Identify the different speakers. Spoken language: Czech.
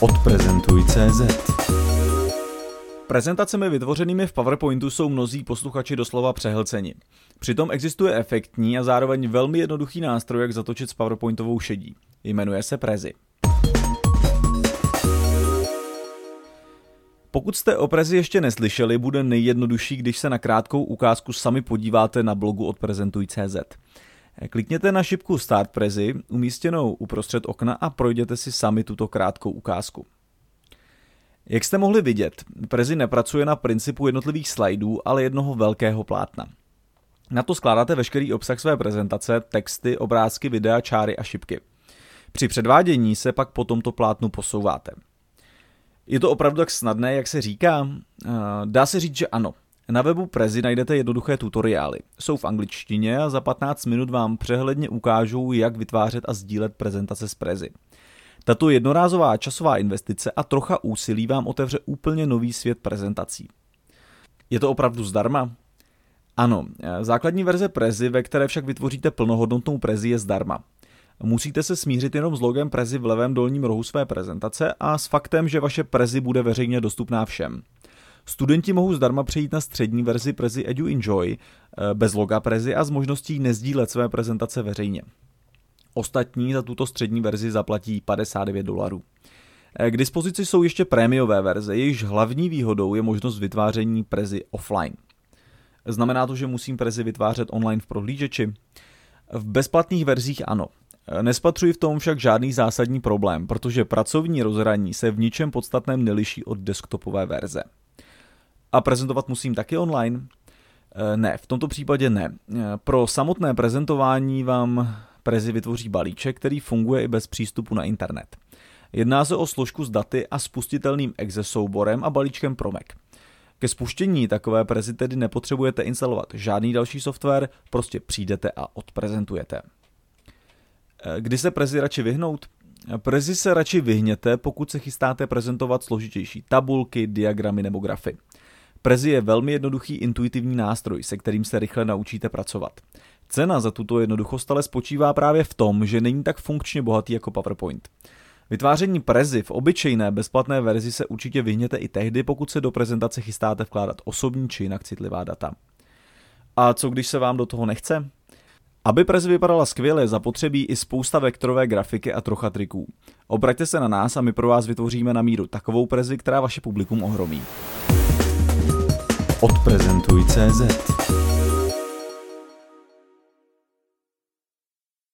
Speaker 1: Odprezentuj.cz Prezentacemi vytvořenými v PowerPointu jsou mnozí posluchači doslova přehlceni. Přitom existuje efektní a zároveň velmi jednoduchý nástroj, jak zatočit s PowerPointovou šedí. Jmenuje se Prezi. Pokud jste o Prezi ještě neslyšeli, bude nejjednodušší, když se na krátkou ukázku sami podíváte na blogu od Prezentuj.cz. Klikněte na šipku Start Prezi, umístěnou uprostřed okna a projděte si sami tuto krátkou ukázku. Jak jste mohli vidět, Prezi nepracuje na principu jednotlivých slajdů, ale jednoho velkého plátna. Na to skládáte veškerý obsah své prezentace, texty, obrázky, videa, čáry a šipky. Při předvádění se pak po tomto plátnu posouváte. Je to opravdu tak snadné, jak se říká? Dá se říct, že ano. Na webu Prezi najdete jednoduché tutoriály. Jsou v angličtině a za 15 minut vám přehledně ukážou, jak vytvářet a sdílet prezentace z Prezi. Tato jednorázová časová investice a trocha úsilí vám otevře úplně nový svět prezentací. Je to opravdu zdarma? Ano, základní verze Prezi, ve které však vytvoříte plnohodnotnou Prezi, je zdarma. Musíte se smířit jenom s logem Prezi v levém dolním rohu své prezentace a s faktem, že vaše Prezi bude veřejně dostupná všem. Studenti mohou zdarma přejít na střední verzi Prezi Edu Enjoy eh, bez loga Prezi a s možností nezdílet své prezentace veřejně. Ostatní za tuto střední verzi zaplatí 59 dolarů. Eh, k dispozici jsou ještě prémiové verze, jejichž hlavní výhodou je možnost vytváření Prezi offline. Znamená to, že musím Prezi vytvářet online v prohlížeči? V bezplatných verzích ano. Eh, nespatřuji v tom však žádný zásadní problém, protože pracovní rozhraní se v ničem podstatném neliší od desktopové verze. A prezentovat musím taky online? Eh, ne, v tomto případě ne. Eh, pro samotné prezentování vám Prezi vytvoří balíček, který funguje i bez přístupu na internet. Jedná se o složku s daty a spustitelným exe souborem a balíčkem pro Mac. Ke spuštění takové prezi tedy nepotřebujete instalovat žádný další software, prostě přijdete a odprezentujete. Eh, kdy se prezi radši vyhnout? Prezi se radši vyhněte, pokud se chystáte prezentovat složitější tabulky, diagramy nebo grafy. Prezi je velmi jednoduchý intuitivní nástroj, se kterým se rychle naučíte pracovat. Cena za tuto jednoduchost ale spočívá právě v tom, že není tak funkčně bohatý jako PowerPoint. Vytváření Prezi v obyčejné bezplatné verzi se určitě vyhněte i tehdy, pokud se do prezentace chystáte vkládat osobní či jinak citlivá data. A co když se vám do toho nechce? Aby Prezi vypadala skvěle, zapotřebí i spousta vektorové grafiky a trocha triků. Obraťte se na nás a my pro vás vytvoříme na míru takovou Prezi, která vaše publikum ohromí. Odprezentuj.cz